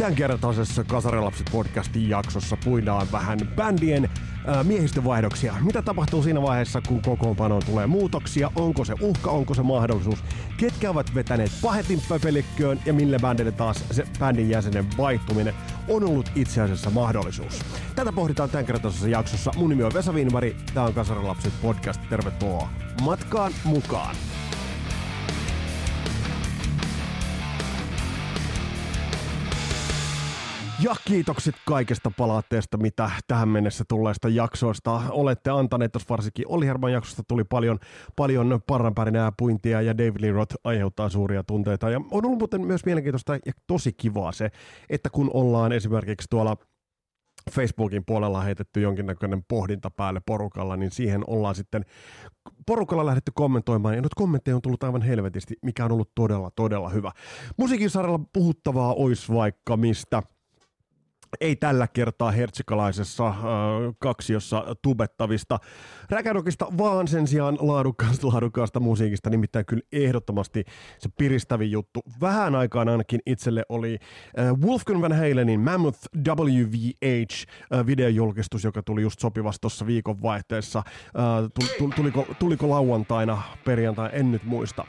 Tämänkertaisessa Kasarilapset podcastin jaksossa puidaan vähän bändien miehistövaihdoksia. Mitä tapahtuu siinä vaiheessa, kun kokoonpanoon tulee muutoksia? Onko se uhka, onko se mahdollisuus? Ketkä ovat vetäneet pahetin pöpelikköön ja millä bändille taas se bändin jäsenen vaihtuminen on ollut itse asiassa mahdollisuus? Tätä pohditaan tämänkertaisessa jaksossa. Mun nimi on Vesa Viinvari, tää on Kasarilapset podcast. Tervetuloa matkaan mukaan! Ja kiitokset kaikesta palautteesta, mitä tähän mennessä tulleista jaksoista olette antaneet. Tuossa varsinkin Oli Herman jaksosta tuli paljon, paljon parranpärinää, puintia ja David Lee Roth aiheuttaa suuria tunteita. Ja on ollut muuten myös mielenkiintoista ja tosi kivaa se, että kun ollaan esimerkiksi tuolla Facebookin puolella heitetty jonkinnäköinen pohdinta päälle porukalla, niin siihen ollaan sitten porukalla lähdetty kommentoimaan, ja nyt kommentteja on tullut aivan helvetisti, mikä on ollut todella, todella hyvä. Musiikin saralla puhuttavaa olisi vaikka mistä – ei tällä kertaa hertsikalaisessa äh, kaksiossa tubettavista räkärokista, vaan sen sijaan laadukkaasta, laadukkaasta musiikista, nimittäin kyllä ehdottomasti se piristävin juttu. Vähän aikaan ainakin itselle oli äh, Wolfgang Van Halenin Mammoth WVH äh, videojulkistus, joka tuli just sopivasti tuossa viikonvaihteessa. Äh, tuli, tuliko, tuliko lauantaina, perjantai, en nyt muista.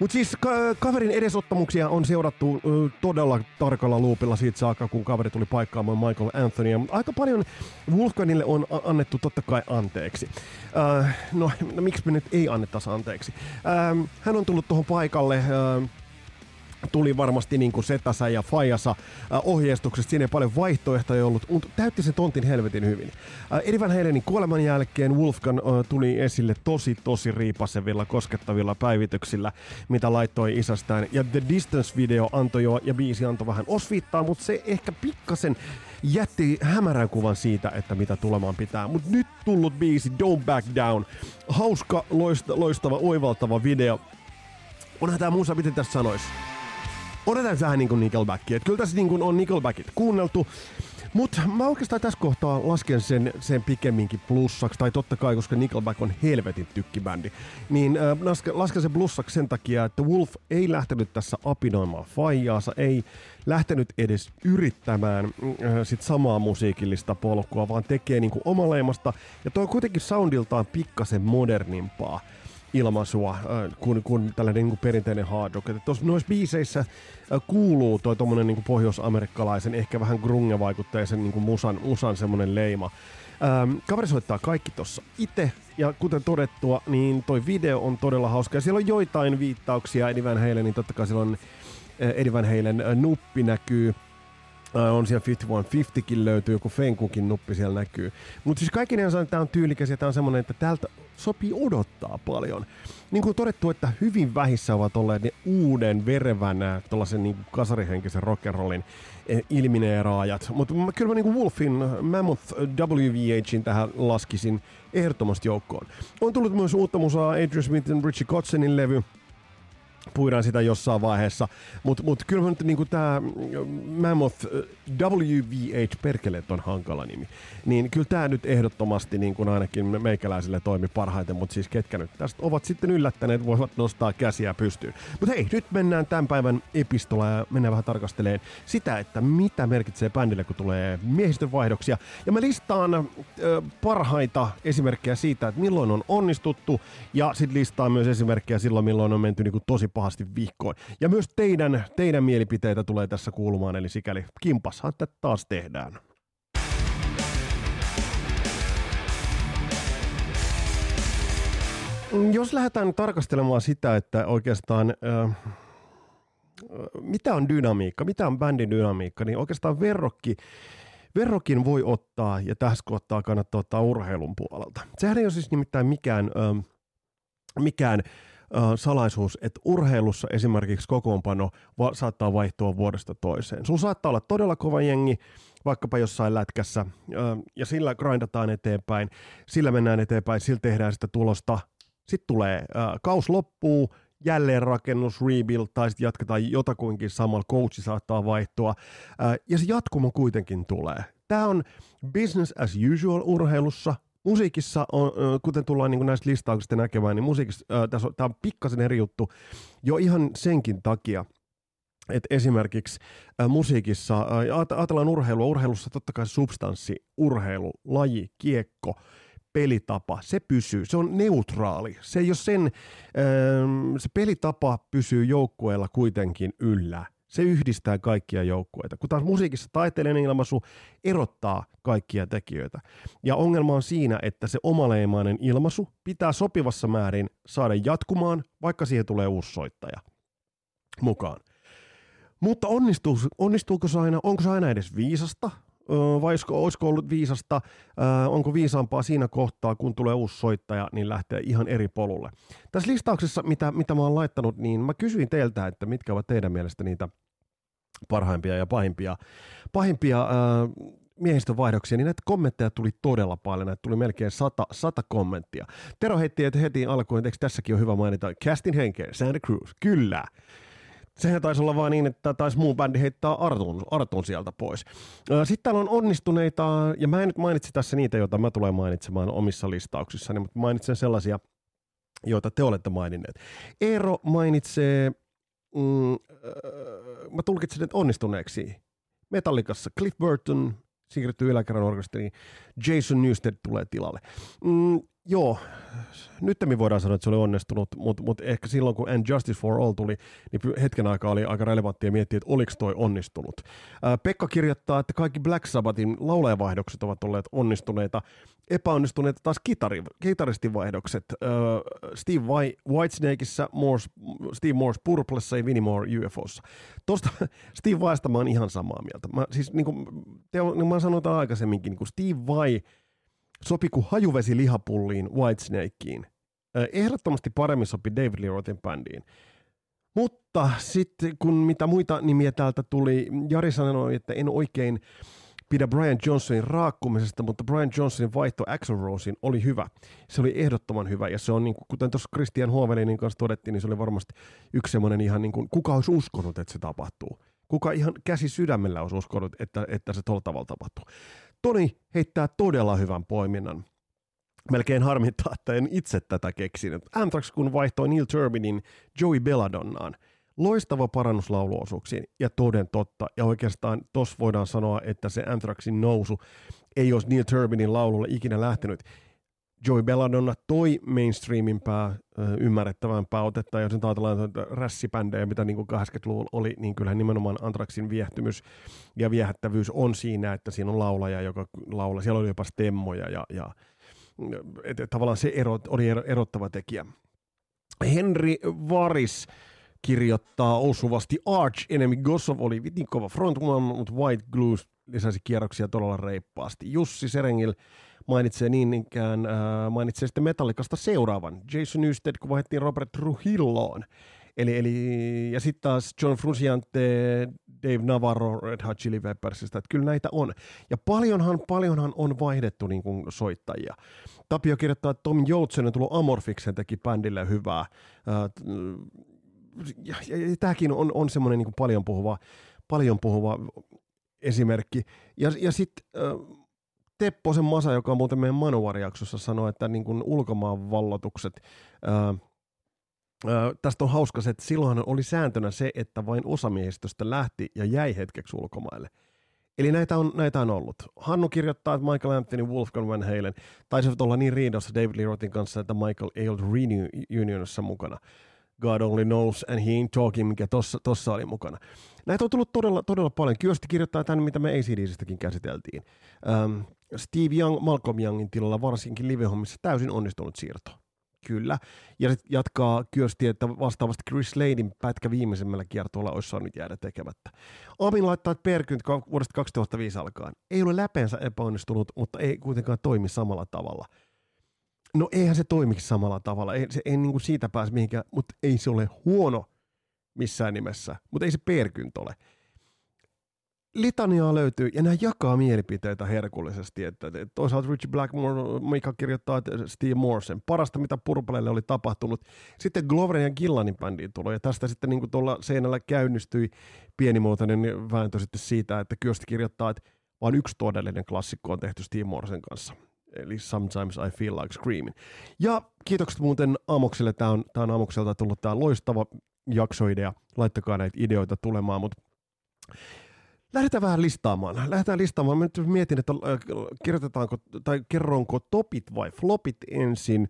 Mutta siis ka- kaverin edesottamuksia on seurattu äh, todella tarkalla luupilla siitä saakka, kun kaveri tuli paikkaan vastaamaan Michael Anthonya, mutta aika paljon Wolfgangille on annettu totta kai anteeksi. Uh, no, no miksi me nyt ei annettaisi anteeksi? Uh, hän on tullut tuohon paikalle uh, tuli varmasti niin kuin Setässä ja Fajassa äh, ohjeistuksesta. Siinä ei paljon vaihtoehtoja ollut, mutta täytti se tontin helvetin hyvin. Äh, Eddie Van Halenin kuoleman jälkeen Wolfgang äh, tuli esille tosi tosi riipasevilla, koskettavilla päivityksillä, mitä laittoi isästään. Ja The Distance-video antoi jo, ja biisi antoi vähän osviittaa, mutta se ehkä pikkasen jätti hämärän kuvan siitä, että mitä tulemaan pitää. Mutta nyt tullut biisi Don't Back Down. Hauska, loistava, oivaltava video. Onhan tää musa, miten tässä sanoisi? Odotan vähän niin kuin Nickelbackia. Että kyllä tässä niin kuin on Nickelbackit kuunneltu. Mutta mä oikeastaan tässä kohtaa lasken sen, sen pikemminkin plussaksi, tai totta kai, koska Nickelback on helvetin tykkibändi, niin äh, lasken sen plussaksi sen takia, että Wolf ei lähtenyt tässä apinoimaan faijaansa, ei lähtenyt edes yrittämään äh, sit samaa musiikillista polkua, vaan tekee niinku omaleimasta, ja toi on kuitenkin soundiltaan pikkasen modernimpaa ilmaisua äh, kuin, kuin tällainen niin perinteinen hard rock. Tuossa noissa biiseissä äh, kuuluu toi tommonen niin pohjois-amerikkalaisen, ehkä vähän grunge-vaikutteisen niin musan, musan semmonen leima. Ähm, kaveri soittaa kaikki tossa itse, ja kuten todettua, niin toi video on todella hauska. Ja siellä on joitain viittauksia Van Halen, niin totta kai siellä on äh, Eddie äh, nuppi näkyy. Uh, on siellä 5150kin löytyy, joku Fenkukin nuppi siellä näkyy. Mutta siis kaikki ne on, tämä on tyylikäs ja tämä on semmoinen, että täältä sopii odottaa paljon. Niin kuin todettu, että hyvin vähissä ovat olleet ne uuden verevänä tuollaisen niin kasarihenkisen rock'n'rollin eh, ilmineeraajat. Mutta kyllä mä niin Wolfin Mammoth WVHin tähän laskisin ehdottomasti joukkoon. On tullut myös uutta musaa Adrian Smithin Richie Kotsenin levy, puidaan sitä jossain vaiheessa. Mutta mut kyllä nyt niinku tämä Mammoth WVH, perkeleet on hankala nimi, niin kyllä tämä nyt ehdottomasti niin kuin ainakin meikäläisille toimi parhaiten, mutta siis ketkä nyt tästä ovat sitten yllättäneet, voivat nostaa käsiä pystyyn. Mutta hei, nyt mennään tämän päivän epistola ja mennään vähän tarkasteleen sitä, että mitä merkitsee bändille, kun tulee miehistönvaihdoksia. Ja mä listaan äh, parhaita esimerkkejä siitä, että milloin on onnistuttu, ja sitten listaan myös esimerkkejä silloin, milloin on menty niin kuin tosi pahasti vihkoon. Ja myös teidän, teidän mielipiteitä tulee tässä kuulumaan, eli sikäli kimpashan tätä taas tehdään. Jos lähdetään tarkastelemaan sitä, että oikeastaan mitä on dynamiikka, mitä on bändin dynamiikka, niin oikeastaan verrokki, verrokin voi ottaa, ja tässä kohtaa kannattaa ottaa urheilun puolelta. Sehän ei ole siis nimittäin mikään, mikään salaisuus, että urheilussa esimerkiksi kokoonpano va- saattaa vaihtua vuodesta toiseen. Sulla saattaa olla todella kova jengi, vaikkapa jossain lätkässä, ja sillä grindataan eteenpäin, sillä mennään eteenpäin, sillä tehdään sitä tulosta. Sitten tulee, kaus loppuu, jälleenrakennus, rebuild, tai sitten jatketaan jotakuinkin samalla, coachi saattaa vaihtua, ja se jatkumo kuitenkin tulee. Tämä on business as usual urheilussa, musiikissa, on, kuten tullaan niin näistä listauksista näkemään, niin musiikissa tämä on pikkasen eri juttu jo ihan senkin takia, että esimerkiksi ä, musiikissa, ä, ajatellaan urheilua, urheilussa totta kai substanssi, urheilu, laji, kiekko, pelitapa, se pysyy, se on neutraali. Se ei ole sen, ä, se pelitapa pysyy joukkueella kuitenkin yllä. Se yhdistää kaikkia joukkueita, kun taas musiikissa taiteellinen ilmaisu erottaa kaikkia tekijöitä. Ja ongelma on siinä, että se omaleimainen ilmaisu pitää sopivassa määrin saada jatkumaan, vaikka siihen tulee uusi soittaja mukaan. Mutta onnistuu, onnistuuko se aina, onko se aina edes viisasta? vai olisiko ollut viisasta, onko viisaampaa siinä kohtaa, kun tulee uusi soittaja, niin lähtee ihan eri polulle. Tässä listauksessa, mitä, mitä mä oon laittanut, niin mä kysyin teiltä, että mitkä ovat teidän mielestä niitä parhaimpia ja pahimpia, pahimpia äh, miehistövaihdoksia, niin näitä kommentteja tuli todella paljon, näitä tuli melkein sata, sata kommenttia. Tero heitti että heti alkuun, että tässäkin on hyvä mainita, Castin Henke, Santa Cruz, kyllä. Sehän taisi olla vaan niin, että taisi muu bändi heittää Artun, Artun sieltä pois. Sitten täällä on onnistuneita, ja mä en nyt mainitsi tässä niitä, joita mä tulen mainitsemaan omissa listauksissani, mutta mainitsen sellaisia, joita te olette maininneet. Eero mainitsee, mm, äh, mä tulkitsen, että onnistuneeksi. Metallikassa Cliff Burton siirtyy yläkerran orkesteriin, Jason Newsted tulee tilalle. Mm, joo, nyt me voidaan sanoa, että se oli onnistunut, mutta mut ehkä silloin, kun And Justice for All tuli, niin hetken aikaa oli aika relevanttia miettiä, että oliko toi onnistunut. Ää, Pekka kirjoittaa, että kaikki Black Sabbathin laulajavaihdokset ovat olleet onnistuneita, epäonnistuneita taas kitari, kitaristivaihdokset. Ää, Steve Vai, Whitesnakeissa, Morse, Steve Morse Purplessa ja Vinnie Moore UFOssa. Tuosta Steve Vaista mä oon ihan samaa mieltä. Mä, siis, niin kuin, te, niin mä sanoin aikaisemminkin, niin kuin Steve Vai sopi kuin hajuvesi lihapulliin Whitesnakeen. Ehdottomasti paremmin sopi David Lee Rothin bändiin. Mutta sitten kun mitä muita nimiä täältä tuli, Jari sanoi, että en oikein pidä Brian Johnsonin raakkumisesta, mutta Brian Johnsonin vaihto Axel Rosein oli hyvä. Se oli ehdottoman hyvä ja se on, niin kuin, kuten tuossa Christian Huovelinin kanssa todettiin, niin se oli varmasti yksi semmoinen ihan niin kuin, kuka olisi uskonut, että se tapahtuu. Kuka ihan käsi sydämellä olisi uskonut, että, että se tuolla tavalla tapahtuu. Toni heittää todella hyvän poiminnan. Melkein harmittaa, että en itse tätä keksinyt. Anthrax kun vaihtoi Neil Turbinin Joey Belladonnaan. Loistava parannus lauluosuuksiin ja toden totta. Ja oikeastaan tos voidaan sanoa, että se Anthraxin nousu ei olisi Neil Turbinin laululle ikinä lähtenyt. Joey Belladonna toi mainstreamimpää, ymmärrettävämpää otetta, jos nyt ajatellaan rässipändejä, mitä niin 80-luvulla oli, niin kyllähän nimenomaan Antraxin viehätymys ja viehättävyys on siinä, että siinä on laulaja, joka laulaa, siellä oli jopa stemmoja ja, ja et, et, tavallaan se ero, oli erottava tekijä. Henry Varis kirjoittaa osuvasti Arch Enemy Gossov oli vitin kova frontman, mutta White Glues lisäsi kierroksia todella reippaasti. Jussi Serengil mainitsee niin ikään, äh, mainitsee sitten Metallicasta seuraavan. Jason Newsted, kun vaihdettiin Robert Trujilloon. Eli, eli, ja sitten taas John Frusciante, Dave Navarro Red Hot Chili Peppersista, että kyllä näitä on. Ja paljonhan, paljonhan on vaihdettu niin kuin soittajia. Tapio kirjoittaa, että Tom Joutsen tullut Amorfiksen teki bändille hyvää. Äh, ja, ja, ja tämäkin on, on semmoinen niin paljon puhuva, paljon puhuva esimerkki. Ja, ja sitten äh, Tepposen Masa, joka on muuten meidän Manowar-jaksossa, sanoi, että niin kuin ulkomaan vallotukset, ää, ää, tästä on hauska se, että silloin oli sääntönä se, että vain osa miehistöstä lähti ja jäi hetkeksi ulkomaille. Eli näitä on, näitä on ollut. Hannu kirjoittaa, että Michael Anthony, Wolfgang Van Halen taisivat olla niin riidossa David Lee Rothin kanssa, että Michael ei ollut Reunionissa mukana. God Only Knows and He Ain't Talking, mikä tossa, tossa oli mukana. Näitä on tullut todella, todella paljon. Kyösti kirjoittaa tämän, mitä me ACDCistäkin käsiteltiin. Um, Steve Young Malcolm Youngin tilalla varsinkin live-hommissa täysin onnistunut siirto. Kyllä. Ja sitten jatkaa Kyösti, että vastaavasti Chris Lanein pätkä viimeisemmällä kiertoilla olisi saanut jäädä tekemättä. Amin laittaa, Perkynt vuodesta 2005 alkaen ei ole läpeensä epäonnistunut, mutta ei kuitenkaan toimi samalla tavalla. No eihän se toimiksi samalla tavalla, ei, se ei niin kuin siitä pääse mihinkään, mutta ei se ole huono missään nimessä, mutta ei se Perkynt ole litaniaa löytyy, ja nämä jakaa mielipiteitä herkullisesti. Että, että toisaalta Richie Blackmore, Mika kirjoittaa, että Steve Morrison, parasta mitä Purpleille oli tapahtunut. Sitten Gloverin ja Gillanin bändiin tulo, ja tästä sitten niin kuin tuolla seinällä käynnistyi pienimuotoinen vääntö sitten siitä, että Kyösti kirjoittaa, että vain yksi todellinen klassikko on tehty Steve Morrison kanssa. Eli Sometimes I Feel Like Screaming. Ja kiitokset muuten Amokselle. Tämä on, tämä on Amokselta tullut tämä loistava jaksoidea, laittakaa näitä ideoita tulemaan, mutta Lähdetään vähän listaamaan. Lähdetään listaamaan. Mä nyt mietin, että äh, kirjoitetaanko tai kerronko topit vai flopit ensin.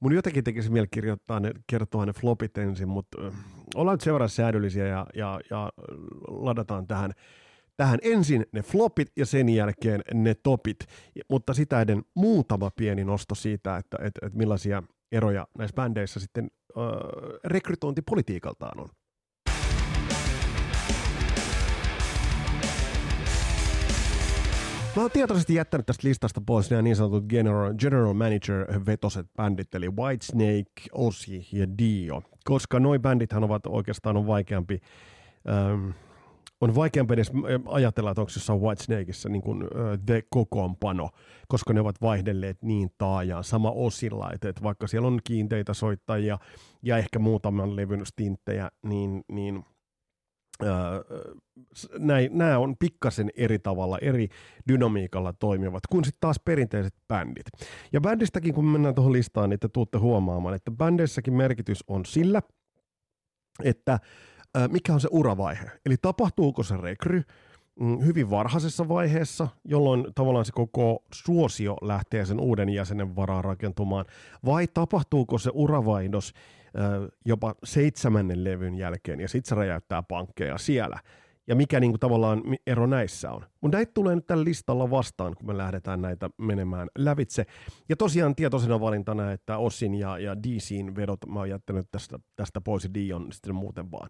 Mun jotenkin tekisi mieli kirjoittaa ne, kertoa ne flopit ensin, mutta äh, ollaan nyt sen ja, ja, ja ladataan tähän, tähän ensin ne flopit ja sen jälkeen ne topit. Mutta sitä ennen muutama pieni nosto siitä, että, että, että millaisia eroja näissä bändeissä sitten äh, rekrytointipolitiikaltaan on. Mä oon tietoisesti jättänyt tästä listasta pois nämä niin sanotut general, general manager-vetoset bändit, eli Whitesnake, Ozzy ja Dio, koska noi bändithän ovat oikeastaan on vaikeampi, ähm, on vaikeampi edes ajatella, että onko jossain Whitesnakeissa niin kuin, uh, the kokoonpano, koska ne ovat vaihdelleet niin taajaan. Sama osilla, että, että vaikka siellä on kiinteitä soittajia ja ehkä muutaman levyn stinttejä, niin, niin – nämä on pikkasen eri tavalla, eri dynamiikalla toimivat kuin sitten taas perinteiset bändit. Ja bändistäkin, kun mennään tuohon listaan, niin te tuutte huomaamaan, että bändeissäkin merkitys on sillä, että mikä on se uravaihe. Eli tapahtuuko se rekry mm, hyvin varhaisessa vaiheessa, jolloin tavallaan se koko suosio lähtee sen uuden jäsenen varaan rakentumaan, vai tapahtuuko se uravaihdos jopa seitsemännen levyn jälkeen, ja sitten se räjäyttää pankkeja siellä. Ja mikä niin kuin, tavallaan ero näissä on. Mutta näitä tulee nyt tällä listalla vastaan, kun me lähdetään näitä menemään lävitse. Ja tosiaan tietoisena valintana, että Ossin ja, ja DCin vedot mä oon jättänyt tästä, tästä pois ja Dion sitten muuten vaan.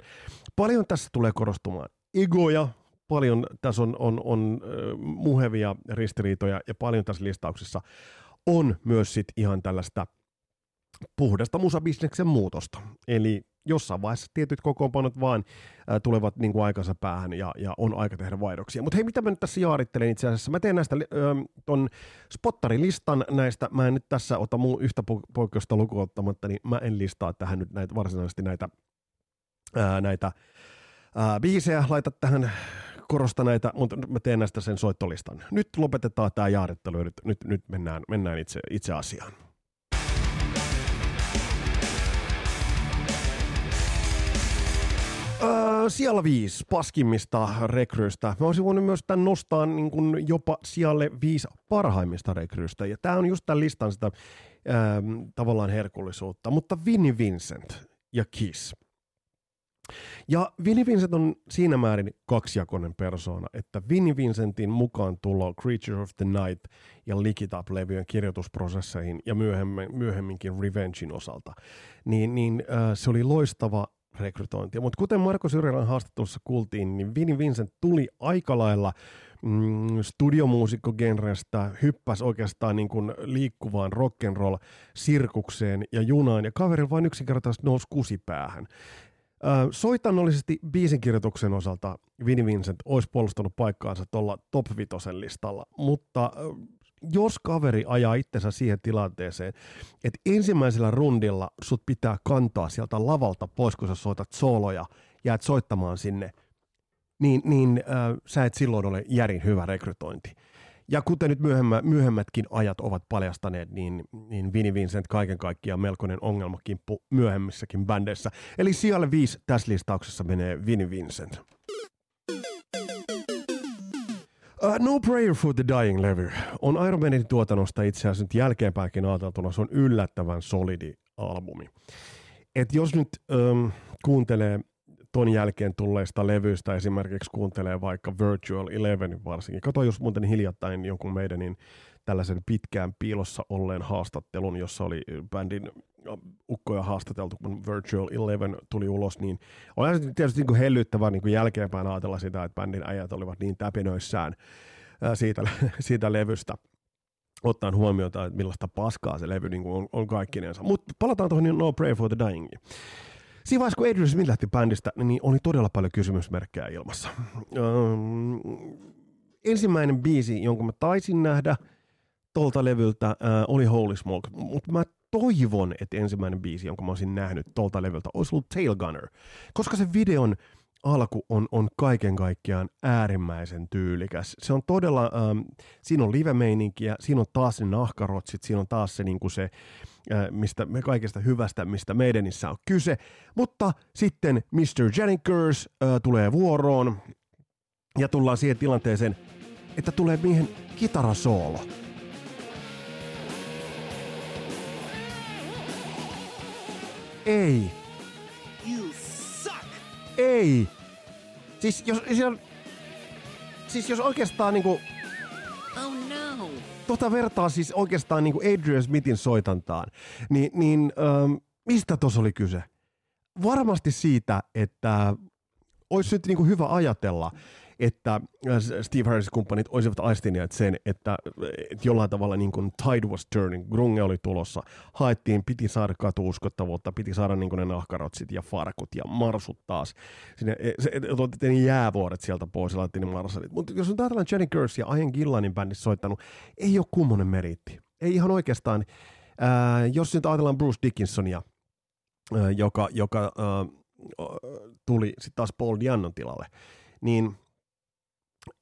Paljon tässä tulee korostumaan egoja, paljon tässä on, on, on uh, muhevia ristiriitoja ja paljon tässä listauksessa on myös sit ihan tällaista – puhdasta musabisneksen muutosta. Eli jossain vaiheessa tietyt kokoonpanot vaan äh, tulevat niin kuin aikansa päähän ja, ja on aika tehdä vaihdoksia. Mutta hei, mitä mä nyt tässä jaarittelen itse asiassa? Mä teen näistä äh, ton spottarilistan näistä. Mä en nyt tässä ota muu yhtä poikkeusta lukuun ottamatta, niin mä en listaa tähän nyt näitä varsinaisesti näitä, äh, näitä äh, biisejä. Laita tähän korosta näitä, mutta mä teen näistä sen soittolistan. Nyt lopetetaan tämä jaarittelu ja nyt, nyt, nyt mennään, mennään itse, itse asiaan. Siellä viisi paskimmista rekryistä. Mä olisin voinut myös tämän nostaa niin kuin jopa sijalle viisi parhaimmista rekryistä. Ja tämä on just tämän listan sitä öö, tavallaan herkullisuutta. Mutta Vinnie Vincent ja Kiss. Ja Vinnie Vincent on siinä määrin kaksijakoinen persoona, että Vinnie Vincentin mukaan tulo Creature of the Night ja Lick It Up-levyjen kirjoitusprosesseihin ja myöhemmin, myöhemminkin Revengein osalta, niin, niin äh, se oli loistava rekrytointia. Mutta kuten Marko Syrjälän haastattelussa kuultiin, niin Vinnie Vincent tuli aika lailla mm, studiomuusikko-genrestä, hyppäsi oikeastaan niin kuin liikkuvaan rock'n'roll-sirkukseen ja junaan, ja kaveri vain yksinkertaisesti nousi kusipäähän. soitannollisesti biisin kirjoituksen osalta Vinnie Vincent olisi puolustanut paikkaansa tuolla top 5 listalla, mutta jos kaveri ajaa itsensä siihen tilanteeseen, että ensimmäisellä rundilla sut pitää kantaa sieltä lavalta pois, kun sä soitat sooloja, jäät soittamaan sinne, niin, niin äh, sä et silloin ole järin hyvä rekrytointi. Ja kuten nyt myöhemmä, myöhemmätkin ajat ovat paljastaneet, niin, niin Vinnie Vincent kaiken kaikkiaan melkoinen ongelmakimppu myöhemmissäkin bändeissä. Eli siellä viisi tässä listauksessa menee Vinnie Vincent. Uh, no Prayer for the Dying-levy on Iron Manin tuotannosta itse asiassa nyt jälkeenpäinkin ajateltuna, se on yllättävän solidi albumi. Et jos nyt um, kuuntelee ton jälkeen tulleista levyistä, esimerkiksi kuuntelee vaikka Virtual Eleven varsinkin. Kato jos muuten hiljattain jonkun meidän niin tällaisen pitkään piilossa olleen haastattelun, jossa oli bändin ukkoja haastateltu, kun Virtual Eleven tuli ulos, niin on tietysti niin kuin hellyttävää niin jälkeenpäin ajatella sitä, että bändin äijät olivat niin täpinöissään siitä, siitä levystä ottaen huomiota, että millaista paskaa se levy niin kuin on, on kaikkinensa. Mutta palataan tuohon No Pray for the Dying. Siinä vaiheessa, kun Adrian Smith lähti bändistä, niin oli todella paljon kysymysmerkkejä ilmassa. Um, ensimmäinen biisi, jonka mä taisin nähdä tolta levyltä, uh, oli Holy Smoke, mutta mä toivon, että ensimmäinen biisi, jonka mä olisin nähnyt tolta levyltä, olisi ollut Tail Gunner, koska se videon alku on, on kaiken kaikkiaan äärimmäisen tyylikäs. Se on todella, ähm, siinä on live-meininkiä, siinä on taas ne nahkarotsit, siinä on taas se, niin kuin se äh, mistä me kaikesta hyvästä, mistä meidänissä on kyse. Mutta sitten Mr. Jennings äh, tulee vuoroon ja tullaan siihen tilanteeseen, että tulee miehen kitarasoolo. Ei. You suck! Ei. Siis jos, jos, siis jos oikeastaan niinku, Oh no! tota vertaa siis oikeastaan niinku Adrian Smithin soitantaan, niin, niin ähm, mistä tuossa oli kyse? Varmasti siitä, että olisi nyt niinku hyvä ajatella, että äh, Steve Harrisin kumppanit olisivat aistineet sen, että, että jollain tavalla niin kuin tide was turning, grunge oli tulossa, haettiin, piti saada katuuskottavuutta, piti saada niin kuin ne nahkarotsit ja farkut ja marsut taas. Sinne, e, se, otettiin ne jäävuoret sieltä pois ja laitettiin ne marsalit. Mutta jos on ajatellaan Jenny Curse ja Ian Gillanin bändissä soittanut, ei ole kummonen meriitti. Ei ihan oikeastaan. Ää, jos nyt ajatellaan Bruce Dickinsonia, ää, joka, joka ää, tuli sitten taas Paul Diannon tilalle, niin –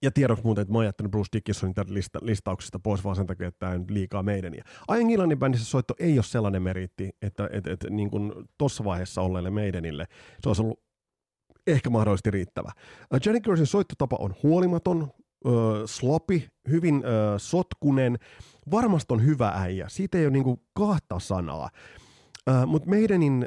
ja tiedoksi muuten, että mä oon jättänyt Bruce Dickinsonin lista, listauksesta pois vaan sen takia, että tämä on liikaa meidän. Ja Ian Gillanin bändissä soitto ei ole sellainen meriitti, että et, et, niin tuossa vaiheessa olleille meidänille se olisi ollut ehkä mahdollisesti riittävä. Uh, Jenny Gersin soittotapa on huolimaton, uh, sloppy, hyvin uh, sotkunen, varmasti on hyvä äijä, siitä ei ole niin kuin kahta sanaa. Uh, Mutta meidänin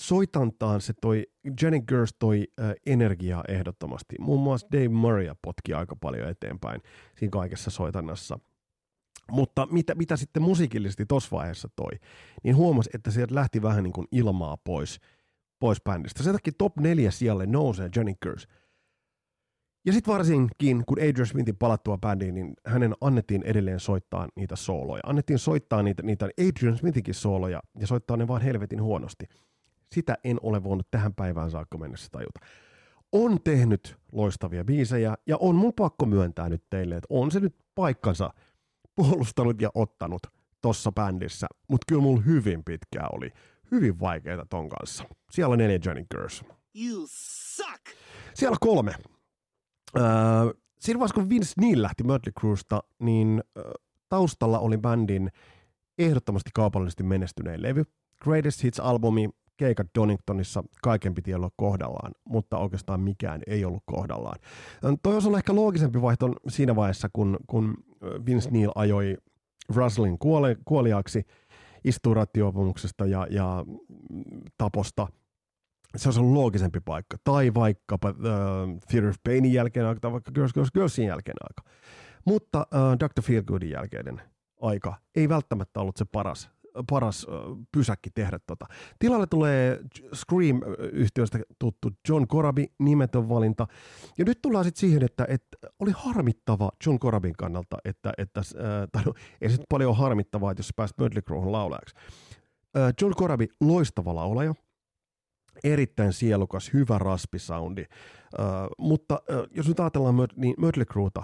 soitantaan se toi, Jenny Gers toi äh, energiaa ehdottomasti. Muun muassa Dave Murray potki aika paljon eteenpäin siinä kaikessa soitannassa. Mutta mitä, mitä sitten musiikillisesti tuossa vaiheessa toi, niin huomasi, että sieltä lähti vähän niin kuin ilmaa pois, pois bändistä. Sen takia top neljä sijalle nousee Jenny Gers. Ja sitten varsinkin, kun Adrian Smithin palattua bändiin, niin hänen annettiin edelleen soittaa niitä sooloja. Annettiin soittaa niitä, niitä Adrian Smithinkin sooloja ja soittaa ne vaan helvetin huonosti. Sitä en ole voinut tähän päivään saakka mennessä tajuta. On tehnyt loistavia biisejä ja on mun pakko myöntää nyt teille, että on se nyt paikkansa puolustanut ja ottanut tossa bändissä, mutta kyllä mulla hyvin pitkään oli hyvin vaikeita ton kanssa. Siellä on neljä Johnny Girls. You suck! Siellä kolme. Öö, siinä vaiheessa, kun Vince Neil lähti Mötley Cruesta, niin ö, taustalla oli bändin ehdottomasti kaupallisesti menestynein levy. Greatest Hits-albumi, keikat Doningtonissa, kaiken piti olla kohdallaan, mutta oikeastaan mikään ei ollut kohdallaan. Toi ollut ehkä loogisempi vaihto siinä vaiheessa, kun, kun Vince Neil ajoi Russellin kuole, kuoliaksi, istui rattiopumuksesta ja, ja taposta. Se olisi ollut loogisempi paikka. Tai vaikkapa uh, Fear of Painin jälkeen aika, tai vaikka Girls, Girls, Girlsin jälkeen aika. Mutta uh, Dr. Feelgoodin jälkeinen aika ei välttämättä ollut se paras paras pysäkki tehdä tota. Tilalle tulee Scream-yhtiöstä tuttu John Corabi, nimetön valinta. Ja nyt tullaan sitten siihen, että, että oli harmittava John Corabin kannalta, että, että tai no, ei se paljon harmittavaa, että jos pääsit Mötley Crowhun laulajaksi. John Corabi, loistava laulaja, erittäin sielukas, hyvä raspisoundi, mutta jos nyt ajatellaan niin Mötley Crewta,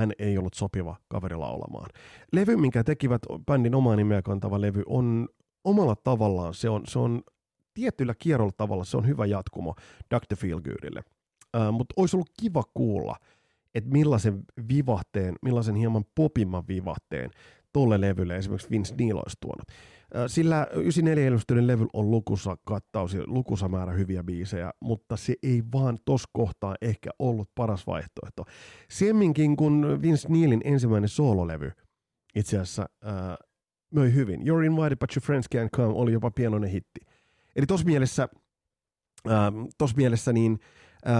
hän ei ollut sopiva kaveri laulamaan. Levy, minkä tekivät bändin omaa nimeä kantava levy, on omalla tavallaan, se on, se on tietyllä kierrolla tavalla, se on hyvä jatkumo Dr. Feelgoodille. Uh, Mutta olisi ollut kiva kuulla, että millaisen vivahteen, millaisen hieman popimman vivahteen tolle levylle esimerkiksi Vince Neil olisi tuonut. Sillä 94 ilmestyneiden levy on lukusa kattaus ja lukusa määrä hyviä biisejä, mutta se ei vaan tos kohtaa ehkä ollut paras vaihtoehto. Semminkin kun Vince Neilin ensimmäinen soololevy itse asiassa äh, möi hyvin. You're invited but your friends can't come oli jopa pienoinen hitti. Eli tos mielessä, äh, tos mielessä niin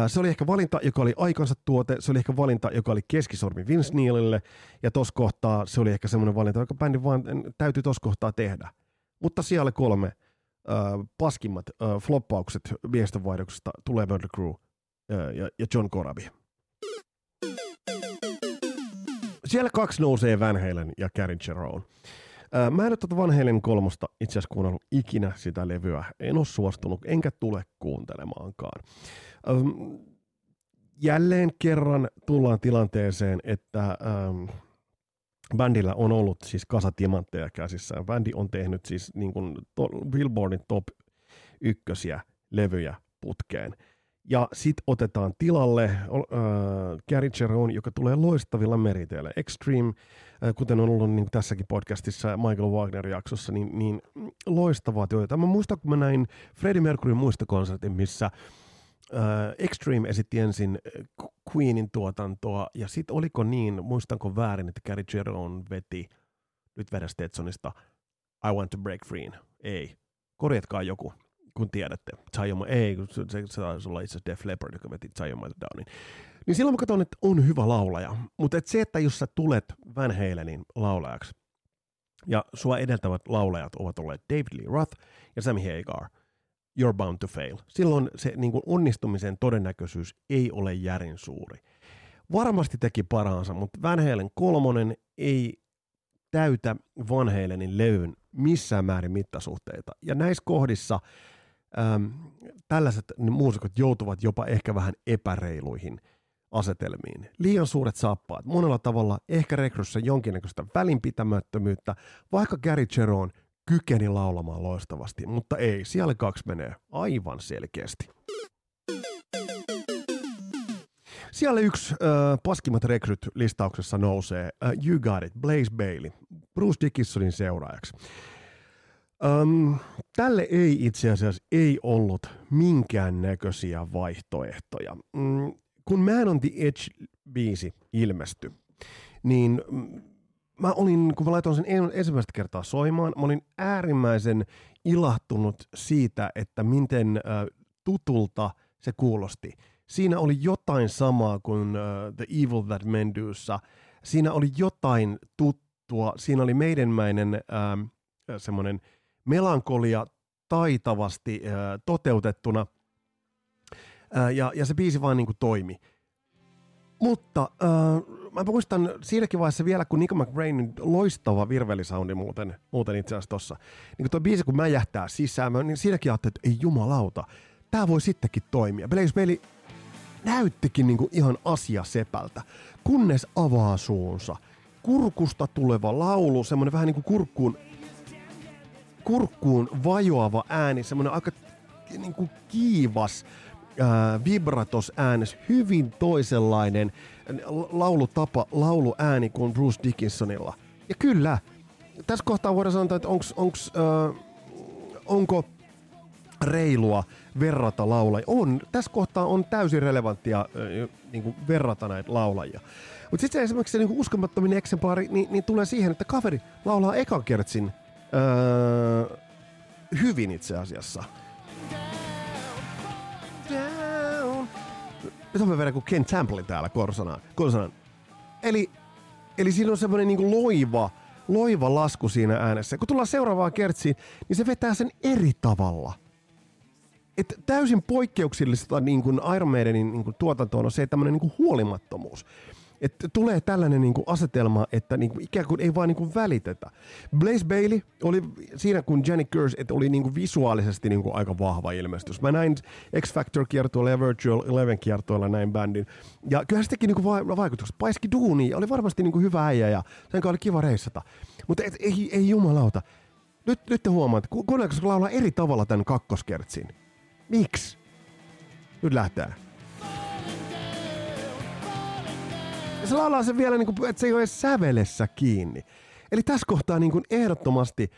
se oli ehkä valinta, joka oli aikansa tuote, se oli ehkä valinta, joka oli keskisormi Vince Neilille, ja tos kohtaa se oli ehkä semmoinen valinta, joka bändi vaan täytyy tos kohtaa tehdä. Mutta siellä kolme äh, paskimmat äh, floppaukset viestinvaihdoksesta tulee Murder Crew äh, ja, ja John Corabi. Siellä kaksi nousee Van Halen ja Karen. Äh, mä en ole tuota Van Halen kolmosta itse asiassa kuunnellut ikinä sitä levyä. En ole suostunut, enkä tule kuuntelemaankaan. Jälleen kerran tullaan tilanteeseen, että ähm, bändillä on ollut siis kasa timantteja käsissään. Bändi on tehnyt siis niin kuin to, Billboardin top ykkösiä levyjä putkeen. Ja sitten otetaan tilalle äh, Gary Cherone, joka tulee loistavilla meriteillä. Extreme, äh, kuten on ollut niin tässäkin podcastissa Michael Wagner-jaksossa, niin, niin loistavaa työtä. Mä muistan, kun mä näin Freddie Mercuryn muistokonsertin, missä äh, Extreme esitti ensin Queenin tuotantoa, ja sitten oliko niin, muistanko väärin, että Gary Cherone veti, nyt vedä Stetsonista, I Want to Break Free. Ei. Korjatkaa joku kun tiedätte. Zion, ei, se, se, se taisi olla itse Def Leppard, joka veti Zion Downin. Niin silloin mä katson, että on hyvä laulaja. Mutta et se, että jos sä tulet Van Halenin laulajaksi, ja sua edeltävät laulajat ovat olleet David Lee Roth ja Sammy Hagar, you're bound to fail. Silloin se niin kuin onnistumisen todennäköisyys ei ole järin suuri. Varmasti teki paransa, mutta Van Halen kolmonen ei täytä Van Halenin levyn missään määrin mittasuhteita. Ja näissä kohdissa äm, tällaiset muusikot joutuvat jopa ehkä vähän epäreiluihin asetelmiin. Liian suuret saappaat, monella tavalla ehkä rekryssä jonkinnäköistä välinpitämättömyyttä, vaikka Gary Cheron kykeni laulamaan loistavasti, mutta ei, siellä kaksi menee aivan selkeästi. Siellä yksi äh, paskimmat rekryt listauksessa nousee uh, You Got It, Blaze Bailey, Bruce Dickinsonin seuraajaksi. Um, tälle ei itse asiassa ei ollut minkään näköisiä vaihtoehtoja. Mm, kun Man on the Edge-biisi ilmestyi, niin mm, mä olin, kun mä laitoin sen ensimmäistä kertaa soimaan, mä olin äärimmäisen ilahtunut siitä, että miten äh, tutulta se kuulosti. Siinä oli jotain samaa kuin äh, The Evil That Men Dossa. Siinä oli jotain tuttua. Siinä oli meidänmäinen äh, semmoinen melankolia taitavasti äh, toteutettuna. Äh, ja, ja se biisi vaan niin kuin toimi. Mutta äh, mä muistan siinäkin vaiheessa vielä, kun Nico McBrainin loistava virvelisoundi muuten, muuten itse asiassa tossa. Niin kun tuo biisi, kun mä jähtää sisään, mä, niin siinäkin ajattelin, että ei jumalauta, tää voi sittenkin toimia. Blaze Bailey näyttikin niin kuin ihan asia sepältä, kunnes avaa suunsa. Kurkusta tuleva laulu, semmoinen vähän niin kuin kurkkuun kurkkuun vajoava ääni, semmoinen aika niin kuin kiivas äh, vibratos äänes, hyvin toisenlainen laulutapa, lauluääni kuin Bruce Dickinsonilla. Ja kyllä, tässä kohtaa voidaan sanoa, että onks, onks, äh, onko reilua verrata laulajia. On, tässä kohtaa on täysin relevanttia äh, niin kuin verrata näitä laulajia. Mutta sitten esimerkiksi se niin uskomattomin eksemplaari niin, niin tulee siihen, että kaveri laulaa ekan kertsin öö, hyvin itse asiassa. Nyt on vielä kuin Ken Temple täällä korsanaan. korsanaan. Eli, eli siinä on semmoinen niin loiva, loiva lasku siinä äänessä. Kun tullaan seuraavaan kertsiin, niin se vetää sen eri tavalla. Et täysin poikkeuksellista niin kuin Iron Maidenin niin kuin tuotantoon on se tämmöinen niin huolimattomuus että tulee tällainen niin kuin asetelma, että niin kuin ikään kuin ei vaan niin kuin välitetä. Blaze Bailey oli siinä, kun Jenny Curse, että oli niin kuin visuaalisesti niin kuin aika vahva ilmestys. Mä näin X Factor kiertoilla ja Virtual Eleven kiertoilla näin bändin. Ja kyllä se teki niin kuin va- vaikutukset. Paiski duuni, oli varmasti niin kuin hyvä äijä ja sen oli kiva reissata. Mutta et, ei, ei jumalauta. Nyt, nyt te huomaat, se laulaa eri tavalla tämän kakkoskertsin? Miksi? Nyt lähtee. Ja se laulaa sen vielä, niin kuin, että se ei ole edes sävelessä kiinni. Eli tässä kohtaa niin kuin ehdottomasti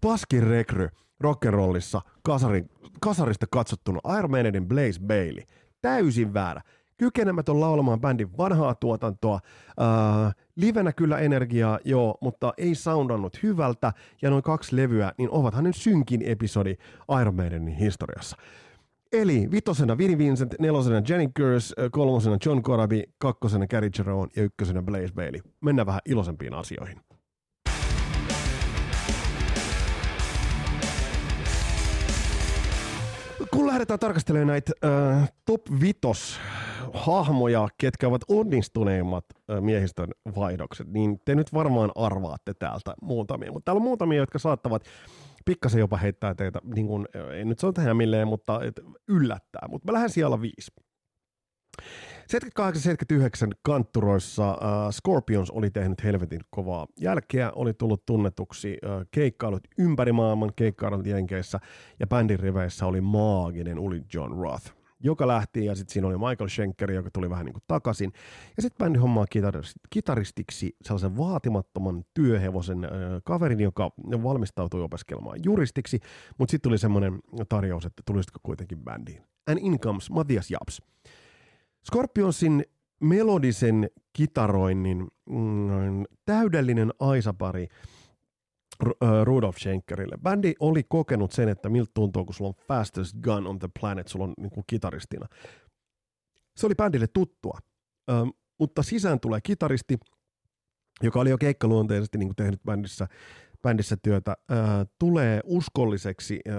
paskin rekry rock'n'rollissa kasarin, kasarista katsottuna Iron Maidenin Blaze Bailey. Täysin väärä. Kykenemätön laulamaan bändin vanhaa tuotantoa. Uh, livenä kyllä energiaa, joo, mutta ei soundannut hyvältä. Ja noin kaksi levyä, niin ovathan ne synkin episodi Iron Maidenin historiassa. Eli vitosena Vinnie Vincent, nelosena Jenny Gers, kolmosena John Corabi, kakkosena Gary Jerome ja ykkösenä Blaze Bailey. Mennään vähän iloisempiin asioihin. Kun lähdetään tarkastelemaan näitä äh, top vitos hahmoja, ketkä ovat onnistuneimmat miehistön vaihdokset, niin te nyt varmaan arvaatte täältä muutamia. Mutta täällä on muutamia, jotka saattavat pikkasen jopa heittää teitä, niin kuin, ei nyt sano tähän milleen, mutta et, yllättää. Mutta mä lähden siellä viisi. 78-79 kantturoissa uh, Scorpions oli tehnyt helvetin kovaa jälkeä, oli tullut tunnetuksi uh, keikkailut ympäri maailman, keikkailut Jenkeissä, ja bändin riveissä oli maaginen uli John Roth. Joka lähti, ja sitten siinä oli Michael Schenker, joka tuli vähän niin kuin takaisin. Ja sitten bändi hommaa kitaristiksi sellaisen vaatimattoman työhevosen äh, kaverin, joka valmistautui opiskelemaan juristiksi, mutta sitten tuli semmoinen tarjous, että tulisitko kuitenkin bändiin. And in comes Matthias Japs. Scorpionsin melodisen kitaroinnin mm, täydellinen aisapari Rudolf Schenkerille. Bändi oli kokenut sen, että miltä tuntuu, kun sulla on fastest gun on the planet, sulla on niin kuin kitaristina. Se oli bändille tuttua, ö, mutta sisään tulee kitaristi, joka oli jo keikkaluonteisesti niin kuin tehnyt bändissä, bändissä työtä, ö, tulee uskolliseksi ö,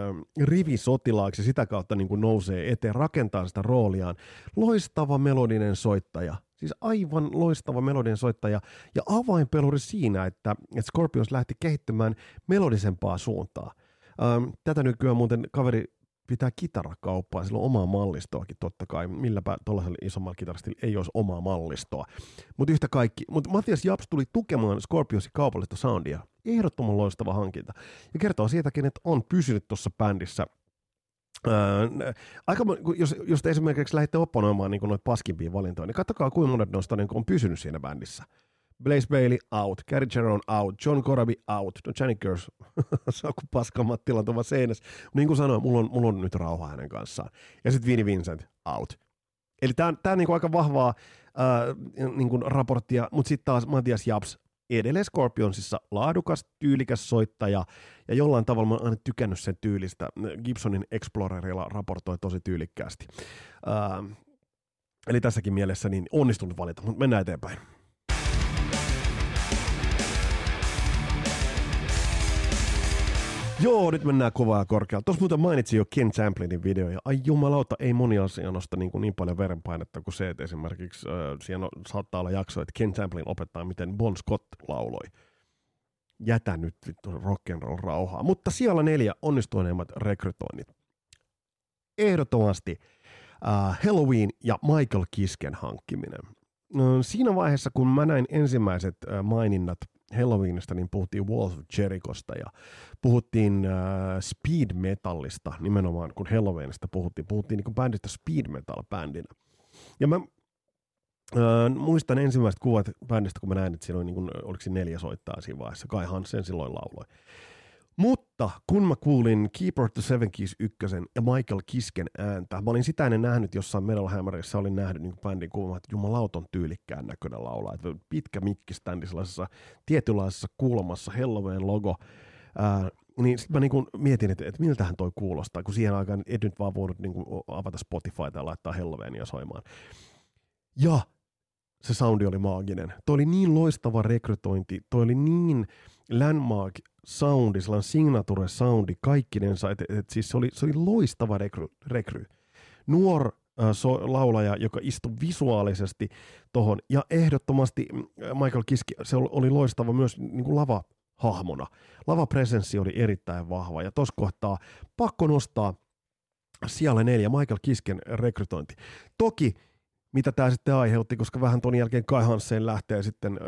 rivisotilaaksi, sitä kautta niin kuin nousee eteen, rakentaa sitä rooliaan. Loistava melodinen soittaja – Siis aivan loistava melodien soittaja ja avainpeluri siinä, että, että Scorpions lähti kehittämään melodisempaa suuntaa. Ähm, tätä nykyään muuten kaveri pitää kitarakauppaa, sillä on omaa mallistoakin totta kai. Milläpä tuollaisella isommalla kitarastilla ei olisi omaa mallistoa. Mutta yhtä kaikki. Mutta Matthias Japs tuli tukemaan Scorpionsin kaupallista soundia. Ehdottoman loistava hankinta. Ja kertoo siitäkin, että on pysynyt tuossa bändissä Öö, aika, jos, jos te esimerkiksi lähdette opponoimaan niin noita paskimpia valintoja, niin katsokaa kuinka monet noista niin on pysynyt siinä bändissä. Blaze Bailey out, Gary Jerome out, John Corabi out, no Johnny Kers saa kuin paskan Mattilan tuolla seinässä. Niin kuin sanoin, mulla on, mulla on nyt rauha hänen kanssaan. Ja sitten Vinnie Vincent out. Eli tämä on niin aika vahvaa äh, niin kuin raporttia, mutta sitten taas Matias Japs edelleen Scorpionsissa laadukas, tyylikäs soittaja, ja jollain tavalla mä oon aina tykännyt sen tyylistä. Gibsonin Explorerilla raportoi tosi tyylikkäästi. Uh, eli tässäkin mielessä niin onnistunut valita, mutta mennään eteenpäin. Joo, nyt mennään kovaa korkealla. Tuossa muuten mainitsin jo Ken Champlinin video, ja ai jumalauta, ei moni asia nosta niin, kuin niin paljon verenpainetta kuin se, että esimerkiksi äh, siellä saattaa olla jakso, että Ken Champlin opettaa, miten Bon Scott lauloi. Jätä nyt vittu rock'n'roll rauhaa. Mutta siellä neljä onnistuneimmat rekrytoinnit. Ehdottomasti äh, Halloween ja Michael Kisken hankkiminen. Siinä vaiheessa, kun mä näin ensimmäiset maininnat Halloweenista, niin puhuttiin Walls of Jerichosta ja puhuttiin äh, speed metallista nimenomaan, kun Halloweenista puhuttiin. Puhuttiin niin bändistä speed metal bändinä. Ja mä äh, muistan ensimmäiset kuvat bändistä, kun mä näin, että siinä oli, niin kuin, oliko neljä soittaa siinä vaiheessa. Kai Hansen silloin lauloi. Mutta kun mä kuulin Keeper the Seven Keys ykkösen ja Michael Kisken ääntä, mä olin sitä ennen nähnyt jossain Metal Hammerissa, olin nähnyt niin bändin kuulemma, että jumalauton tyylikkään näköinen laulaa. Että pitkä mikkiständi sellaisessa tietynlaisessa kulmassa, Halloween logo. Ää, niin sitten mä niin mietin, että, että miltähän toi kuulostaa, kun siihen aikaan et nyt vaan voinut niin avata Spotifyta ja laittaa Halloweenia soimaan. Ja se soundi oli maaginen. Toi oli niin loistava rekrytointi, toi oli niin landmark soundi, sellainen signature soundi kaikkinensa, että et siis se oli, se oli loistava rekry. rekry. Nuor äh, so, laulaja, joka istui visuaalisesti tohon, ja ehdottomasti mm, Michael Kiski, se oli loistava myös niin kuin lava hahmona. Lava-presenssi oli erittäin vahva, ja tuossa kohtaa pakko nostaa siellä neljä Michael Kisken rekrytointi. Toki mitä tämä sitten aiheutti, koska vähän ton jälkeen Kai Hansen lähtee sitten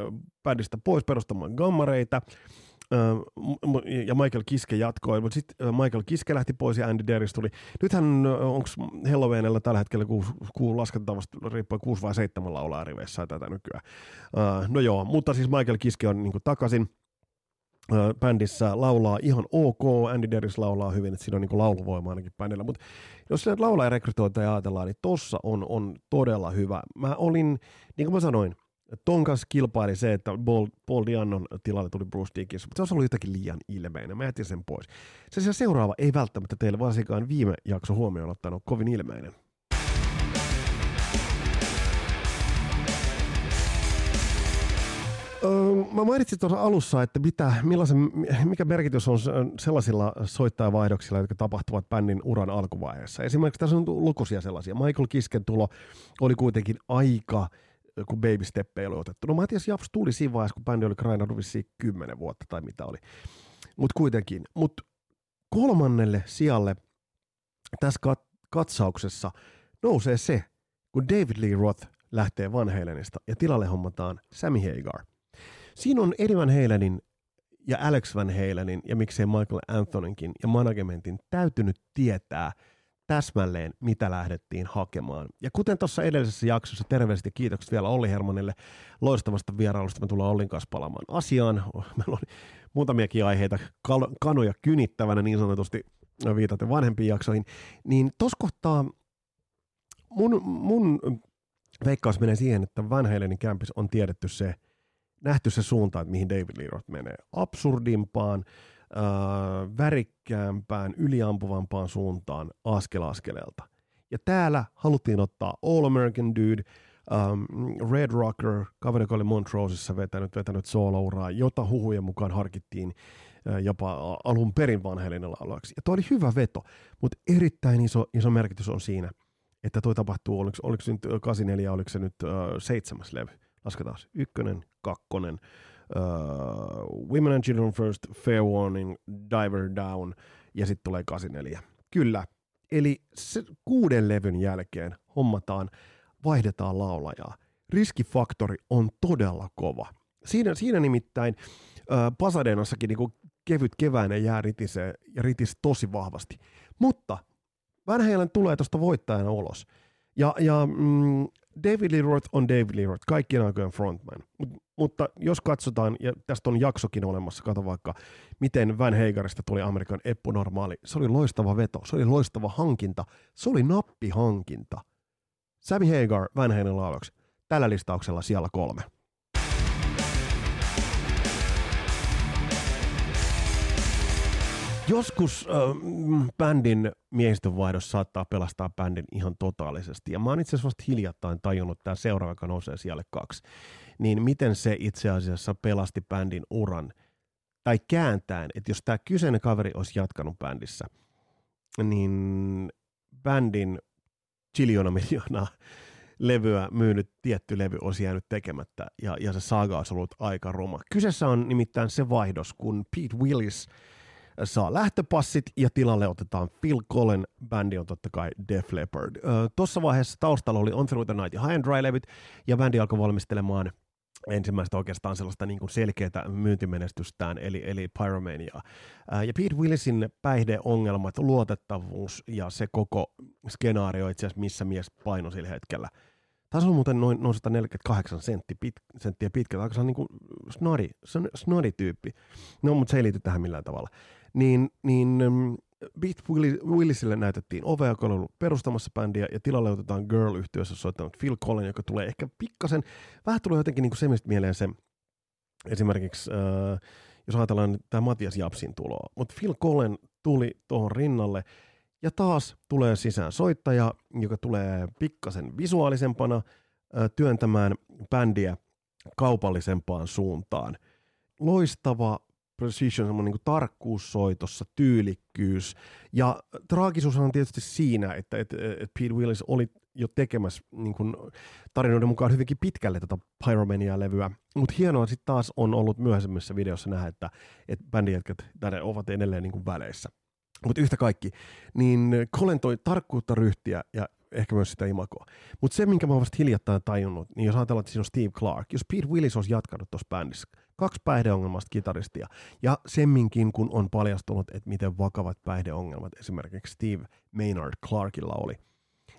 bändistä pois perustamaan gammareita, ja Michael Kiske jatkoi, mutta sitten Michael Kiske lähti pois ja Andy Deris tuli. Nythän onko Halloweenilla tällä hetkellä, kun, kun laskentavasti riippuen kuusi vai seitsemän laulaa riveissä tätä nykyään. No joo, mutta siis Michael Kiske on niin takaisin bändissä laulaa ihan ok, Andy Deris laulaa hyvin, että siinä on niin lauluvoima ainakin bändillä, mutta jos sillä laulaa rekrytointia ajatellaan, niin tossa on, on todella hyvä. Mä olin, niin kuin mä sanoin, ton kanssa kilpaili se, että Paul, Paul Diannon tilalle tuli Bruce Dickinson, mutta se olisi ollut jotenkin liian ilmeinen. Mä jätin sen pois. Se seuraava ei välttämättä teille varsinkaan viime jakso huomioon ottanut kovin ilmeinen. Mä mainitsin tuossa alussa, että mitä, millaisen, mikä merkitys on sellaisilla soittajavaihdoksilla, jotka tapahtuvat bändin uran alkuvaiheessa. Esimerkiksi tässä on lukuisia sellaisia. Michael Kisken tulo oli kuitenkin aika, kun Baby Step ei ole otettu. No Matias Japs tuli siinä vaiheessa, kun bändi oli grindannut vissiin kymmenen vuotta tai mitä oli. Mutta kuitenkin. Mutta kolmannelle sijalle tässä kat- katsauksessa nousee se, kun David Lee Roth lähtee Van Halenista ja tilalle hommataan Sammy Hagar – Siinä on Eddie Van Halenin ja Alex Van Halenin ja miksei Michael Anthonynkin ja managementin täytynyt tietää täsmälleen, mitä lähdettiin hakemaan. Ja kuten tuossa edellisessä jaksossa, terveisesti kiitokset vielä Olli Hermanille loistavasta vierailusta. Me tullaan Ollin kanssa palaamaan asiaan. Meillä on muutamiakin aiheita kal- kanoja kynittävänä niin sanotusti viitaten vanhempiin jaksoihin. Niin tuossa kohtaa mun, mun veikkaus menee siihen, että Van Halenin kämpis on tiedetty se, nähty se suunta, että mihin David Lee Roth menee. Absurdimpaan, äh, värikkäämpään, yliampuvampaan suuntaan askel askeleelta. Ja täällä haluttiin ottaa All American Dude, um, Red Rocker, kaveri, joka oli Montroseissa vetänyt, vetänyt soolouraa, jota huhujen mukaan harkittiin äh, jopa alun perin vanheilinen laulajaksi. Ja toi oli hyvä veto, mutta erittäin iso, iso merkitys on siinä, että toi tapahtuu, oliko, oliko se nyt 84, oliko se nyt uh, seitsemäs levy, lasketaan, ykkönen, kakkonen, uh, Women and Children First, Fair Warning, Diver Down ja sitten tulee 84. Kyllä, eli se kuuden levyn jälkeen hommataan, vaihdetaan laulajaa. Riskifaktori on todella kova. Siinä, siinä nimittäin uh, Pasadenassakin niin kevyt keväinen jää ritisee ja ritis tosi vahvasti. Mutta Van Halen tulee tuosta voittajana ulos. Ja, ja mm, David Lee Roth on David Lee Roth, kaikkien aikojen frontman. Mut, mutta jos katsotaan, ja tästä on jaksokin olemassa, kato vaikka, miten Van Heigarista tuli Amerikan eppunormaali. Se oli loistava veto, se oli loistava hankinta, se oli nappihankinta. Sammy Hagar, Van Halen laulaksi, tällä listauksella siellä kolme. Joskus äh, bändin miehistönvaihdos saattaa pelastaa bändin ihan totaalisesti. Ja mä oon itse asiassa vasta hiljattain tajunnut, tämä seuraava, joka nousee siellä kaksi, niin miten se itse asiassa pelasti bändin uran. Tai kääntäen, että jos tämä kyseinen kaveri olisi jatkanut bändissä, niin bändin chiljona miljoonaa levyä myynyt tietty levy olisi jäänyt tekemättä ja, ja se saga olisi ollut aika ruma. Kyseessä on nimittäin se vaihdos, kun Pete Willis – saa lähtöpassit ja tilalle otetaan Phil Collen, bändi on totta kai Def Leppard. Tuossa vaiheessa taustalla oli On Through the Night ja High and Dry-levyt ja bändi alkoi valmistelemaan ensimmäistä oikeastaan sellaista niin selkeää myyntimenestystään, eli, eli Pyromania. Ja Pete Willisin päihdeongelmat, luotettavuus ja se koko skenaario itse asiassa, missä mies paino sillä hetkellä. Taisi olla muuten noin, noin 148 sentti, pit, senttiä pitkä, aika se on niin kuin snari, snari-tyyppi. No, mutta se ei liity tähän millään tavalla niin, niin mm, Beat Willisille näytettiin ovea, joka on ollut perustamassa bändiä, ja tilalle otetaan girl yhtiössä soittanut Phil Collen, joka tulee ehkä pikkasen, vähän tulee jotenkin niin kuin mieleen se, esimerkiksi äh, jos ajatellaan tämä Matias Japsin tuloa, mutta Phil Collen tuli tuohon rinnalle, ja taas tulee sisään soittaja, joka tulee pikkasen visuaalisempana äh, työntämään bändiä kaupallisempaan suuntaan. Loistava precision, semmoinen niin tarkkuus soitossa, tyylikkyys. Ja traagisuus on tietysti siinä, että, että, että Pete Willis oli jo tekemässä niin kuin tarinoiden mukaan hyvinkin pitkälle tätä Pyromania-levyä. Mutta hienoa sitten taas on ollut myöhemmissä videossa nähdä, että, että bändijätkät ovat edelleen niin kuin väleissä. Mutta yhtä kaikki, niin Colin toi tarkkuutta, ryhtiä ja ehkä myös sitä imakoa. Mutta se, minkä mä oon vasta hiljattain tajunnut, niin jos ajatellaan, että siinä on Steve Clark, jos Pete Willis olisi jatkanut tuossa bändissä, kaksi päihdeongelmasta kitaristia, ja semminkin kun on paljastunut, että miten vakavat päihdeongelmat esimerkiksi Steve Maynard Clarkilla oli,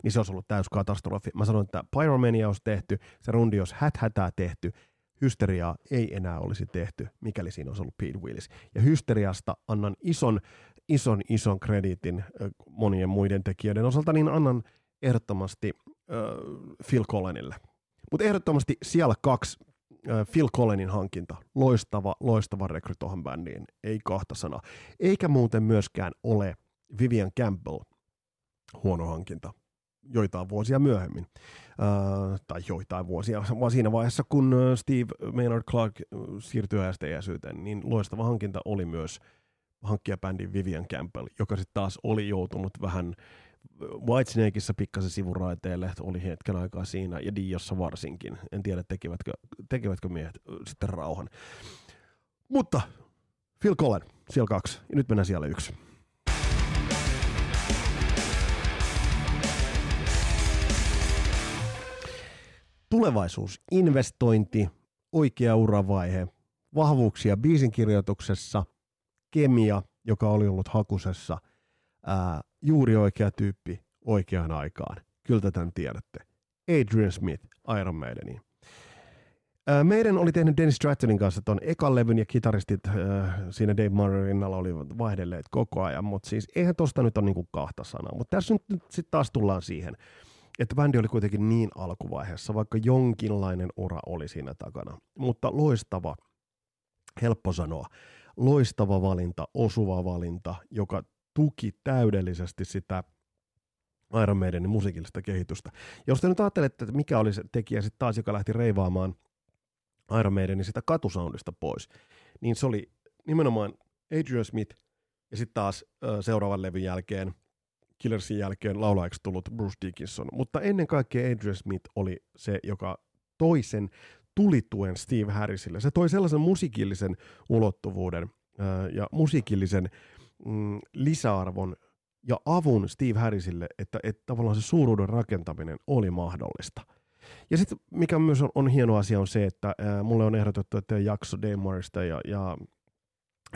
niin se olisi ollut täys katastrofi. Mä sanoin, että Pyromania olisi tehty, se rundi olisi häthätää tehty, hysteriaa ei enää olisi tehty, mikäli siinä olisi ollut Pete Willis. Ja hysteriasta annan ison, ison, ison krediitin monien muiden tekijöiden osalta, niin annan ehdottomasti äh, Phil Collinille. Mutta ehdottomasti siellä kaksi Phil Collinin hankinta. Loistava, loistava rekry tuohon bändiin. Ei kahta sanaa. Eikä muuten myöskään ole Vivian Campbell huono hankinta joitain vuosia myöhemmin. Uh, tai joitain vuosia, vaan siinä vaiheessa, kun Steve Maynard Clark siirtyi äästeiäisyyteen, niin loistava hankinta oli myös hankkia bändin Vivian Campbell, joka sitten taas oli joutunut vähän Whitesnakeissa pikkasen sivuraiteelle, oli hetken aikaa siinä, ja Diossa varsinkin. En tiedä, tekivätkö, tekivätkö miehet sitten rauhan. Mutta Phil Collen, siellä kaksi, ja nyt mennään siellä yksi. Tulevaisuus, investointi, oikea uravaihe, vahvuuksia biisin kirjoituksessa, kemia, joka oli ollut hakusessa – ää, juuri oikea tyyppi oikeaan aikaan. Kyllä tämän tiedätte. Adrian Smith, Iron Maideniin. Meidän oli tehnyt Dennis Strattonin kanssa ton ekan levyn ja kitaristit ää, siinä Dave Murray rinnalla olivat vaihdelleet koko ajan, mutta siis eihän tosta nyt ole niinku kahta sanaa. Mutta tässä nyt, nyt sitten taas tullaan siihen, että bändi oli kuitenkin niin alkuvaiheessa, vaikka jonkinlainen ura oli siinä takana. Mutta loistava, helppo sanoa, loistava valinta, osuva valinta, joka tuki täydellisesti sitä Iron Maidenin musiikillista kehitystä. Jos te nyt ajattelette, että mikä oli se tekijä sitten taas, joka lähti reivaamaan Iron Maidenin sitä katusoundista pois, niin se oli nimenomaan Adrian Smith ja sitten taas seuraavan levyn jälkeen, Killersin jälkeen laulajaksi tullut Bruce Dickinson. Mutta ennen kaikkea Adrian Smith oli se, joka toi sen tulituen Steve Harrisille. Se toi sellaisen musiikillisen ulottuvuuden ja musiikillisen mm, lisäarvon ja avun Steve Harrisille, että, että tavallaan se suuruuden rakentaminen oli mahdollista. Ja sitten mikä myös on, on hieno asia on se, että ää, mulle on ehdotettu, että jakso Dave Morrista ja, ja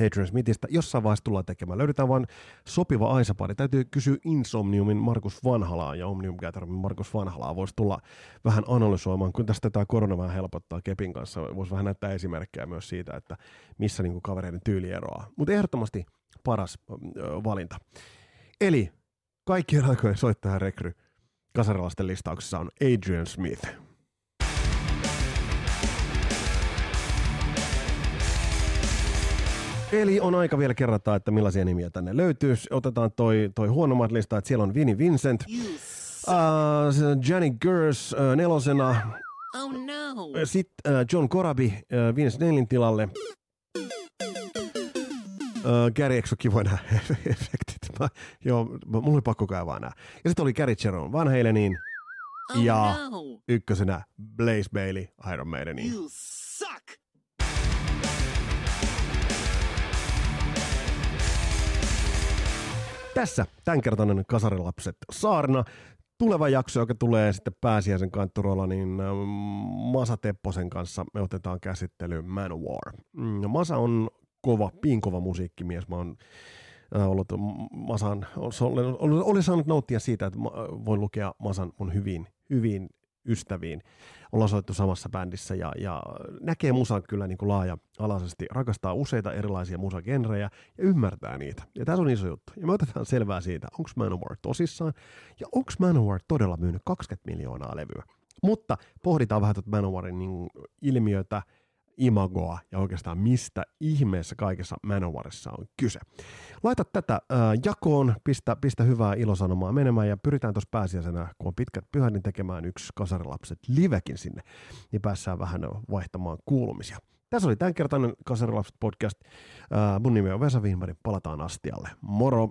Adrian Smithistä. Jossain vaiheessa tullaan tekemään. Löydetään vain sopiva aisapari. Täytyy kysyä Insomniumin Markus Vanhalaa ja Omnium Gatherin Markus Vanhalaa. Voisi tulla vähän analysoimaan, kun tästä tämä korona vähän helpottaa Kepin kanssa. Voisi vähän näyttää esimerkkejä myös siitä, että missä niin kavereiden tyyli eroaa. Mutta ehdottomasti paras valinta. Eli kaikkien aikojen soittaja rekry kasarilaisten listauksessa on Adrian Smith. Eli on aika vielä kerrata, että millaisia nimiä tänne löytyy. Otetaan toi, toi huonommat lista, että siellä on Vinnie Vincent, suck. uh, Johnny Gers uh, nelosena, Oh no. sitten uh, John Corabi uh, Vince Neilin tilalle. Uh, Gary, eikö kivoja nämä efektit? Mä, joo, mulla oli pakko kaivaa nämä. Ja sitten oli Gary Cheron Van Haleniin, Oh ja no. ykkösenä Blaze Bailey Iron Maideniin. You suck. Tässä tämänkertainen Kasarilapset saarna. Tuleva jakso, joka tulee sitten pääsiäisen kantturolla, niin ähm, Masa Tepposen kanssa me otetaan käsittelyyn Manowar. Mm, Masa on kova, piinkova musiikkimies. Mä oon äh, ollut Masan, oli, oli, oli saanut nauttia siitä, että voin lukea Masan mun hyvin, hyvin ystäviin. Ollaan soittu samassa bändissä ja, ja näkee musan kyllä niin kuin laaja-alaisesti, rakastaa useita erilaisia musagenrejä ja ymmärtää niitä. Ja tässä on iso juttu. Ja me otetaan selvää siitä, onko Manowar tosissaan ja onko Manowar todella myynyt 20 miljoonaa levyä. Mutta pohditaan vähän tuota Manowarin niin ilmiötä, imagoa ja oikeastaan mistä ihmeessä kaikessa Manowarissa on kyse. Laita tätä ää, jakoon, pistä, pistä hyvää ilosanomaa menemään ja pyritään tuossa pääsiäisenä, kun on pitkät pyhät, niin tekemään yksi kasarilapset livekin sinne, niin päässään vähän vaihtamaan kuulumisia. Tässä oli tämänkertainen Kasarilapset podcast. Ää, mun nimi on Vesa Wihnberg, palataan astialle. Moro!